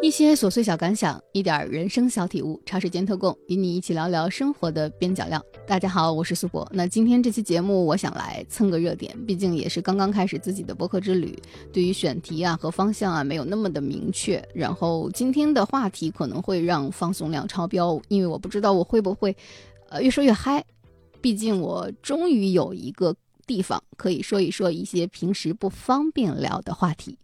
一些琐碎小感想，一点人生小体悟，茶水间特供，与你一起聊聊生活的边角料。大家好，我是苏博。那今天这期节目，我想来蹭个热点，毕竟也是刚刚开始自己的播客之旅，对于选题啊和方向啊没有那么的明确。然后今天的话题可能会让放送量超标，因为我不知道我会不会，呃，越说越嗨。毕竟我终于有一个。地方可以说一说一些平时不方便聊的话题。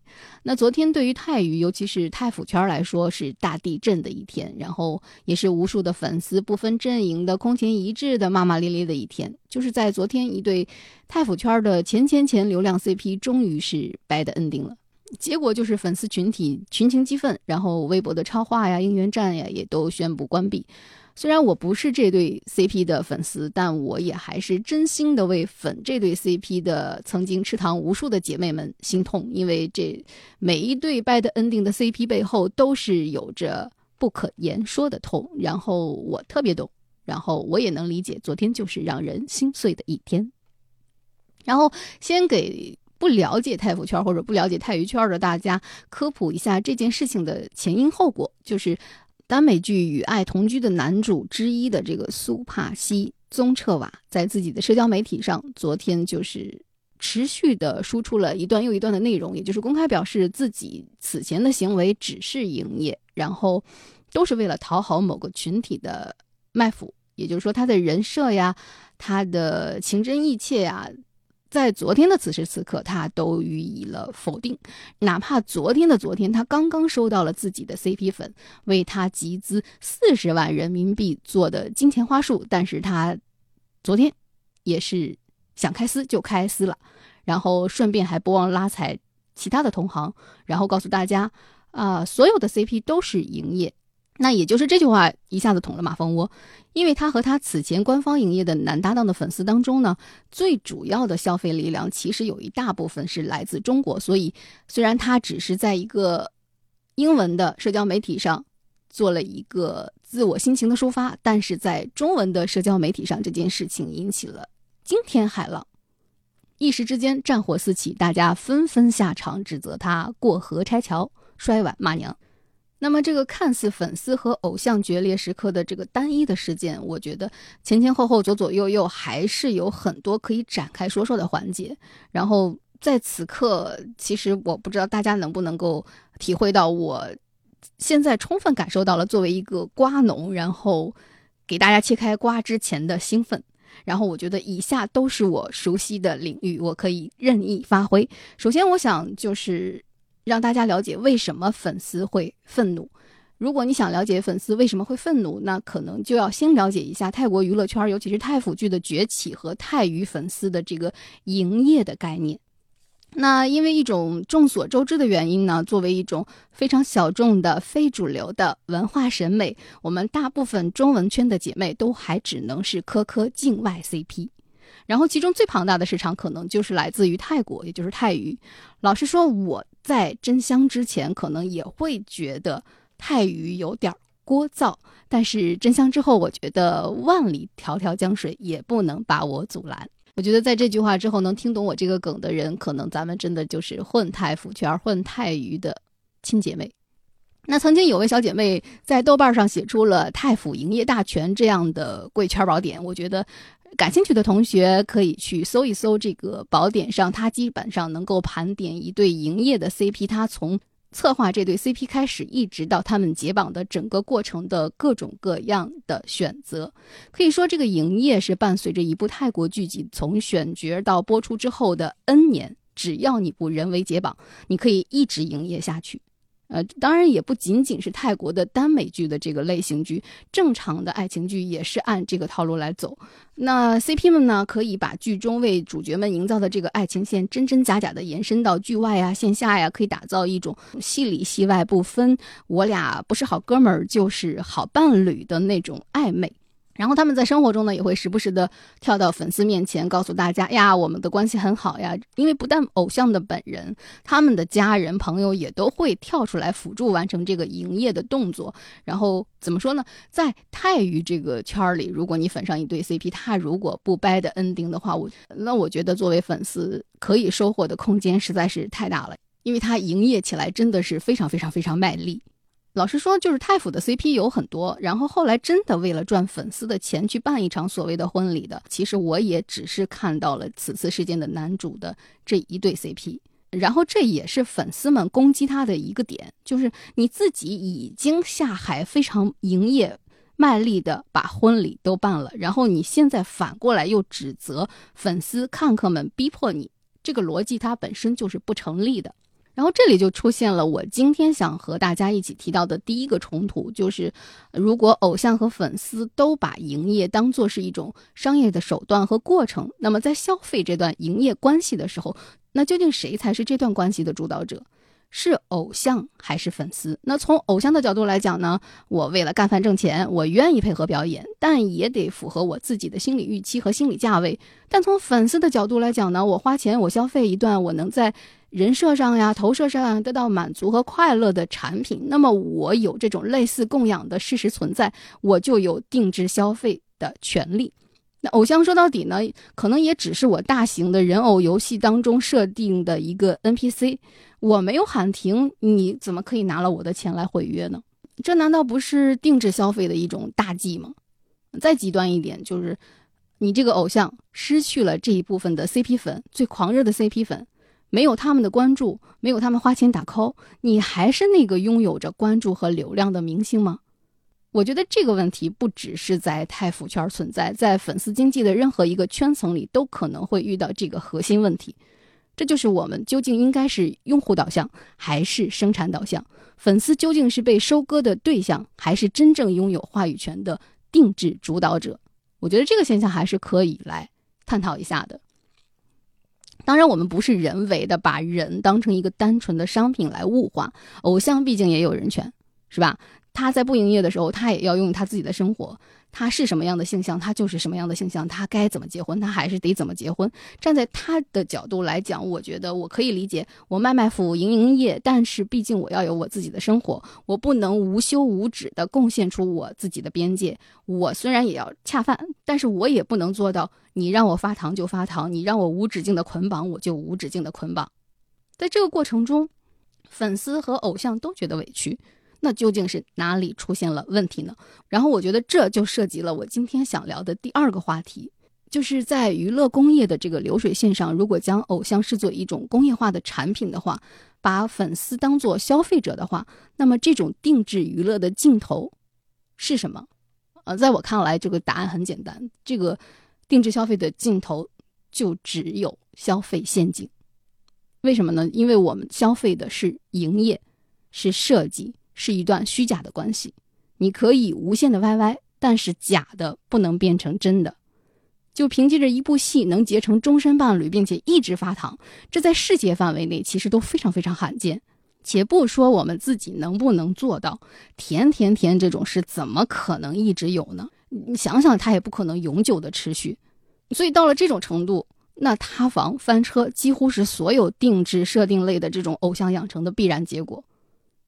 那昨天对于泰娱，尤其是泰府圈来说，是大地震的一天，然后也是无数的粉丝不分阵营的空前一致的骂骂咧咧的一天。就是在昨天，一对泰府圈的前前前流量 CP 终于是 bad ending 了，结果就是粉丝群体群情激愤，然后微博的超话呀、应援站呀也都宣布关闭。虽然我不是这对 CP 的粉丝，但我也还是真心的为粉这对 CP 的曾经吃糖无数的姐妹们心痛，因为这每一对 bad ending 的 CP 背后都是有着不可言说的痛。然后我特别懂，然后我也能理解，昨天就是让人心碎的一天。然后先给不了解泰服圈或者不了解泰娱圈的大家科普一下这件事情的前因后果，就是。耽美剧《与爱同居》的男主之一的这个苏帕西宗彻瓦，在自己的社交媒体上，昨天就是持续的输出了一段又一段的内容，也就是公开表示自己此前的行为只是营业，然后都是为了讨好某个群体的卖腐，也就是说他的人设呀，他的情真意切呀。在昨天的此时此刻，他都予以了否定。哪怕昨天的昨天，他刚刚收到了自己的 CP 粉为他集资四十万人民币做的金钱花束，但是他昨天也是想开撕就开撕了，然后顺便还不忘拉踩其他的同行，然后告诉大家啊，所有的 CP 都是营业。那也就是这句话一下子捅了马蜂窝，因为他和他此前官方营业的男搭档的粉丝当中呢，最主要的消费力量其实有一大部分是来自中国，所以虽然他只是在一个英文的社交媒体上做了一个自我心情的抒发，但是在中文的社交媒体上，这件事情引起了惊天骇浪，一时之间战火四起，大家纷纷下场指责他过河拆桥、摔碗骂娘。那么，这个看似粉丝和偶像决裂时刻的这个单一的事件，我觉得前前后后、左左右右还是有很多可以展开说说的环节。然后在此刻，其实我不知道大家能不能够体会到，我现在充分感受到了作为一个瓜农，然后给大家切开瓜之前的兴奋。然后我觉得以下都是我熟悉的领域，我可以任意发挥。首先，我想就是。让大家了解为什么粉丝会愤怒。如果你想了解粉丝为什么会愤怒，那可能就要先了解一下泰国娱乐圈，尤其是泰腐剧的崛起和泰娱粉丝的这个营业的概念。那因为一种众所周知的原因呢，作为一种非常小众的非主流的文化审美，我们大部分中文圈的姐妹都还只能是磕磕境外 CP。然后，其中最庞大的市场可能就是来自于泰国，也就是泰娱。老实说，我在真香之前可能也会觉得泰娱有点聒噪，但是真香之后，我觉得万里迢迢江水也不能把我阻拦。我觉得在这句话之后，能听懂我这个梗的人，可能咱们真的就是混泰服圈、混泰娱的亲姐妹。那曾经有位小姐妹在豆瓣上写出了《太府营业大全》这样的贵圈宝典，我觉得感兴趣的同学可以去搜一搜这个宝典上，它基本上能够盘点一对营业的 CP，它从策划这对 CP 开始，一直到他们解绑的整个过程的各种各样的选择。可以说，这个营业是伴随着一部泰国剧集从选角到播出之后的 N 年，只要你不人为解绑，你可以一直营业下去。呃，当然也不仅仅是泰国的耽美剧的这个类型剧，正常的爱情剧也是按这个套路来走。那 CP 们呢，可以把剧中为主角们营造的这个爱情线真真假假的延伸到剧外呀、线下呀，可以打造一种戏里戏外不分，我俩不是好哥们儿就是好伴侣的那种暧昧。然后他们在生活中呢，也会时不时的跳到粉丝面前，告诉大家呀，我们的关系很好呀。因为不但偶像的本人，他们的家人朋友也都会跳出来辅助完成这个营业的动作。然后怎么说呢？在泰娱这个圈里，如果你粉上一对 CP，他如果不掰的 ending 的话，我那我觉得作为粉丝可以收获的空间实在是太大了，因为他营业起来真的是非常非常非常卖力。老实说，就是太府的 CP 有很多，然后后来真的为了赚粉丝的钱去办一场所谓的婚礼的，其实我也只是看到了此次事件的男主的这一对 CP。然后这也是粉丝们攻击他的一个点，就是你自己已经下海非常营业卖力的把婚礼都办了，然后你现在反过来又指责粉丝看客们逼迫你，这个逻辑它本身就是不成立的。然后这里就出现了我今天想和大家一起提到的第一个冲突，就是如果偶像和粉丝都把营业当做是一种商业的手段和过程，那么在消费这段营业关系的时候。那究竟谁才是这段关系的主导者？是偶像还是粉丝？那从偶像的角度来讲呢？我为了干饭挣钱，我愿意配合表演，但也得符合我自己的心理预期和心理价位。但从粉丝的角度来讲呢？我花钱，我消费一段，我能在人设上呀、投射上得到满足和快乐的产品，那么我有这种类似供养的事实存在，我就有定制消费的权利。那偶像说到底呢，可能也只是我大型的人偶游戏当中设定的一个 NPC，我没有喊停，你怎么可以拿了我的钱来毁约呢？这难道不是定制消费的一种大忌吗？再极端一点，就是你这个偶像失去了这一部分的 CP 粉，最狂热的 CP 粉，没有他们的关注，没有他们花钱打 call，你还是那个拥有着关注和流量的明星吗？我觉得这个问题不只是在太腐圈存在，在粉丝经济的任何一个圈层里都可能会遇到这个核心问题。这就是我们究竟应该是用户导向还是生产导向？粉丝究竟是被收割的对象，还是真正拥有话语权的定制主导者？我觉得这个现象还是可以来探讨一下的。当然，我们不是人为的把人当成一个单纯的商品来物化，偶像毕竟也有人权，是吧？他在不营业的时候，他也要用他自己的生活。他是什么样的形象，他就是什么样的形象。他该怎么结婚，他还是得怎么结婚。站在他的角度来讲，我觉得我可以理解。我卖卖腐，营营业，但是毕竟我要有我自己的生活，我不能无休无止的贡献出我自己的边界。我虽然也要恰饭，但是我也不能做到你让我发糖就发糖，你让我无止境的捆绑我就无止境的捆绑。在这个过程中，粉丝和偶像都觉得委屈。那究竟是哪里出现了问题呢？然后我觉得这就涉及了我今天想聊的第二个话题，就是在娱乐工业的这个流水线上，如果将偶像视作一种工业化的产品的话，把粉丝当做消费者的话，那么这种定制娱乐的尽头是什么？呃，在我看来，这个答案很简单，这个定制消费的尽头就只有消费陷阱。为什么呢？因为我们消费的是营业，是设计。是一段虚假的关系，你可以无限的 YY，但是假的不能变成真的。就凭借着一部戏能结成终身伴侣，并且一直发糖，这在世界范围内其实都非常非常罕见。且不说我们自己能不能做到，甜甜甜这种事怎么可能一直有呢？你想想，它也不可能永久的持续。所以到了这种程度，那塌房翻车几乎是所有定制设定类的这种偶像养成的必然结果。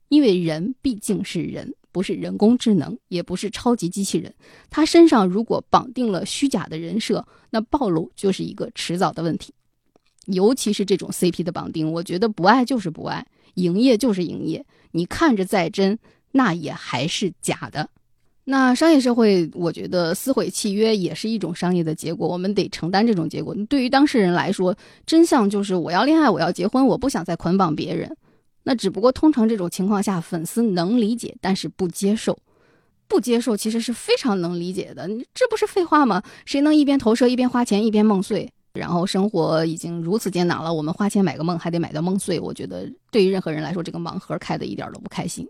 因为人毕竟是人，不是人工智能，也不是超级机器人。他身上如果绑定了虚假的人设，那暴露就是一个迟早的问题。尤其是这种 CP 的绑定，我觉得不爱就是不爱，营业就是营业。你看着再真，那也还是假的。那商业社会，我觉得撕毁契约也是一种商业的结果，我们得承担这种结果。对于当事人来说，真相就是我要恋爱，我要结婚，我不想再捆绑别人。那只不过通常这种情况下，粉丝能理解，但是不接受。不接受其实是非常能理解的，这不是废话吗？谁能一边投射一边花钱一边梦碎？然后生活已经如此艰难了，我们花钱买个梦还得买到梦碎。我觉得对于任何人来说，这个盲盒开的一点都不开心。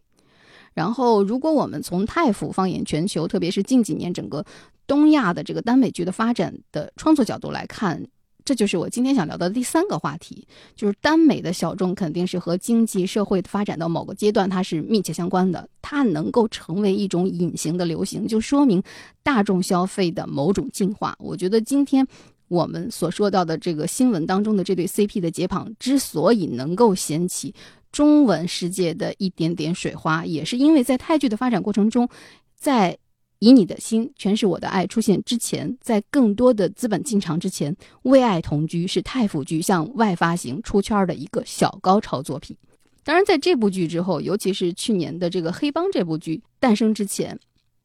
然后，如果我们从太府放眼全球，特别是近几年整个东亚的这个耽美剧的发展的创作角度来看。这就是我今天想聊的第三个话题，就是耽美的小众肯定是和经济社会发展到某个阶段，它是密切相关的。它能够成为一种隐形的流行，就说明大众消费的某种进化。我觉得今天我们所说到的这个新闻当中的这对 CP 的解绑，之所以能够掀起中文世界的一点点水花，也是因为在泰剧的发展过程中，在。以你的心全是我的爱出现之前，在更多的资本进场之前，为爱同居是太府剧向外发行出圈的一个小高潮作品。当然，在这部剧之后，尤其是去年的这个《黑帮》这部剧诞生之前，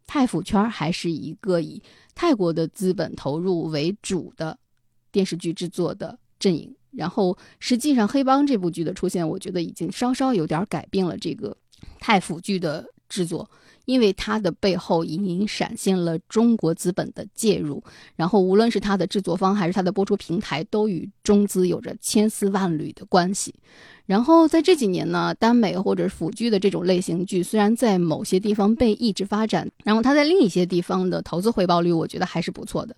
泰府圈还是一个以泰国的资本投入为主的电视剧制作的阵营。然后，实际上《黑帮》这部剧的出现，我觉得已经稍稍有点改变了这个泰府剧的制作。因为它的背后隐隐闪现了中国资本的介入，然后无论是它的制作方还是它的播出平台，都与中资有着千丝万缕的关系。然后在这几年呢，耽美或者腐剧的这种类型剧，虽然在某些地方被抑制发展，然后它在另一些地方的投资回报率，我觉得还是不错的。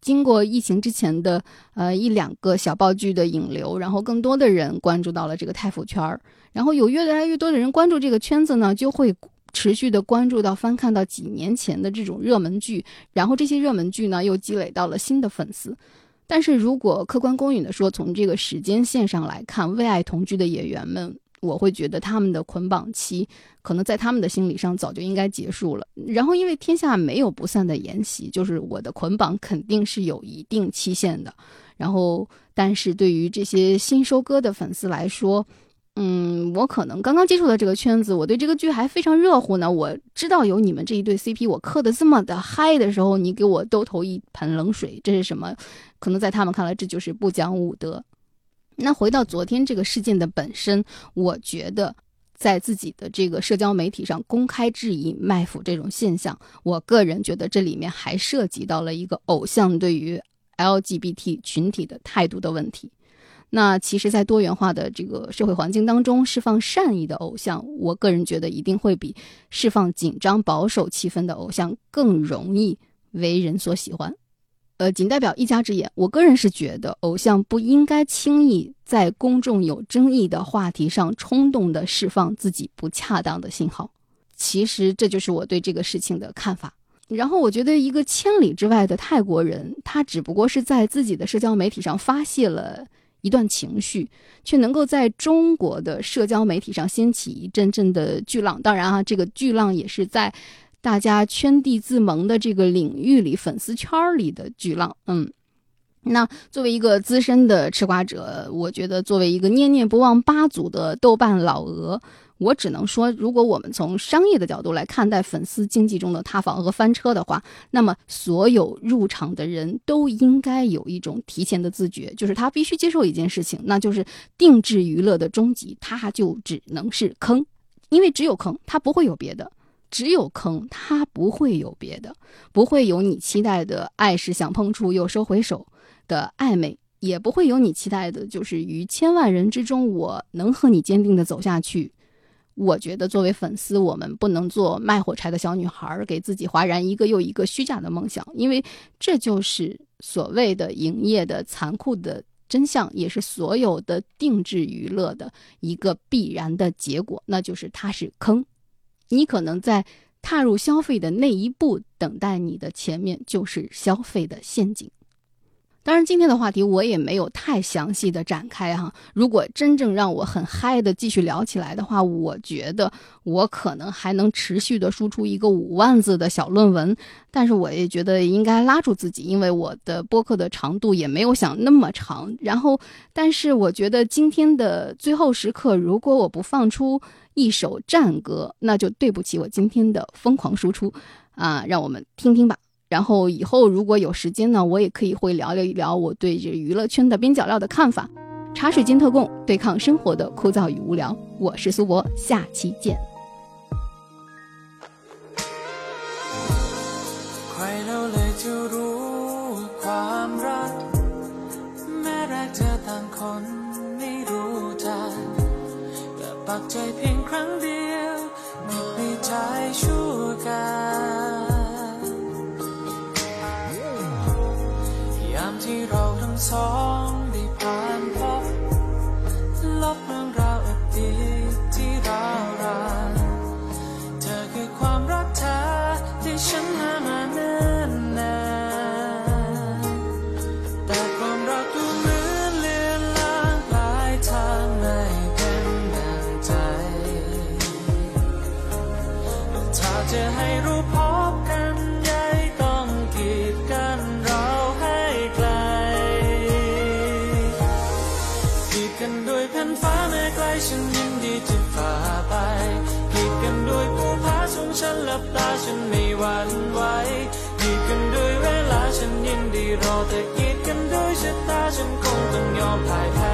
经过疫情之前的呃一两个小爆剧的引流，然后更多的人关注到了这个太腐圈儿，然后有越来越多的人关注这个圈子呢，就会。持续的关注到翻看到几年前的这种热门剧，然后这些热门剧呢又积累到了新的粉丝。但是如果客观公允的说，从这个时间线上来看，为爱同居的演员们，我会觉得他们的捆绑期可能在他们的心理上早就应该结束了。然后因为天下没有不散的筵席，就是我的捆绑肯定是有一定期限的。然后，但是对于这些新收割的粉丝来说，嗯，我可能刚刚接触到这个圈子，我对这个剧还非常热乎呢。我知道有你们这一对 CP，我磕的这么的嗨的时候，你给我兜头一盆冷水，这是什么？可能在他们看来，这就是不讲武德。那回到昨天这个事件的本身，我觉得在自己的这个社交媒体上公开质疑卖腐这种现象，我个人觉得这里面还涉及到了一个偶像对于 LGBT 群体的态度的问题。那其实，在多元化的这个社会环境当中，释放善意的偶像，我个人觉得一定会比释放紧张保守气氛的偶像更容易为人所喜欢。呃，仅代表一家之言，我个人是觉得，偶像不应该轻易在公众有争议的话题上冲动的释放自己不恰当的信号。其实，这就是我对这个事情的看法。然后，我觉得一个千里之外的泰国人，他只不过是在自己的社交媒体上发泄了。一段情绪，却能够在中国的社交媒体上掀起一阵阵的巨浪。当然啊，这个巨浪也是在大家圈地自萌的这个领域里、粉丝圈里的巨浪。嗯，那作为一个资深的吃瓜者，我觉得作为一个念念不忘八组的豆瓣老鹅。我只能说，如果我们从商业的角度来看待粉丝经济中的塌房和翻车的话，那么所有入场的人都应该有一种提前的自觉，就是他必须接受一件事情，那就是定制娱乐的终极，它就只能是坑，因为只有坑，它不会有别的，只有坑，它不会有别的，不会有你期待的爱是想碰触又收回手的暧昧，也不会有你期待的就是于千万人之中，我能和你坚定的走下去。我觉得作为粉丝，我们不能做卖火柴的小女孩，给自己划燃一个又一个虚假的梦想，因为这就是所谓的营业的残酷的真相，也是所有的定制娱乐的一个必然的结果，那就是它是坑。你可能在踏入消费的那一步，等待你的前面就是消费的陷阱。当然，今天的话题我也没有太详细的展开哈。如果真正让我很嗨的继续聊起来的话，我觉得我可能还能持续的输出一个五万字的小论文。但是我也觉得应该拉住自己，因为我的播客的长度也没有想那么长。然后，但是我觉得今天的最后时刻，如果我不放出一首战歌，那就对不起我今天的疯狂输出啊！让我们听听吧。然后以后如果有时间呢，我也可以会聊聊一聊我对这娱乐圈的边角料的看法。茶水间特供，对抗生活的枯燥与无聊。我是苏博，下期见。เราทั้งสอง 不害怕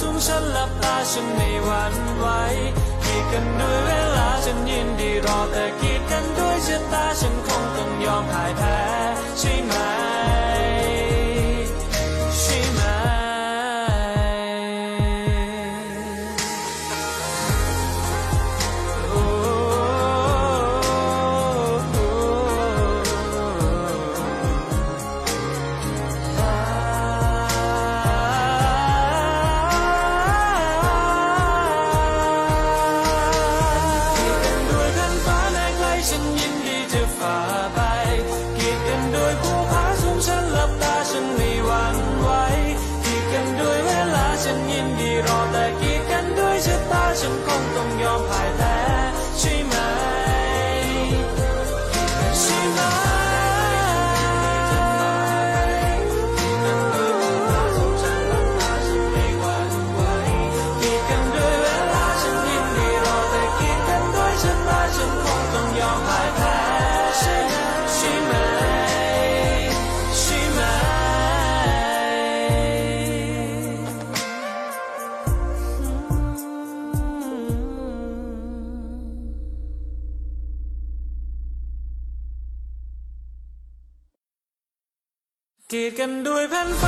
สูงฉันหลับตาฉันไม่หวั่นไหวคิดกันด้วยเวลาฉันยินดีรอแต่คิดกันด้วยชะตาฉันคงต้องยอมพ่ายแพ้ กันด้วยแผ่นฟ้า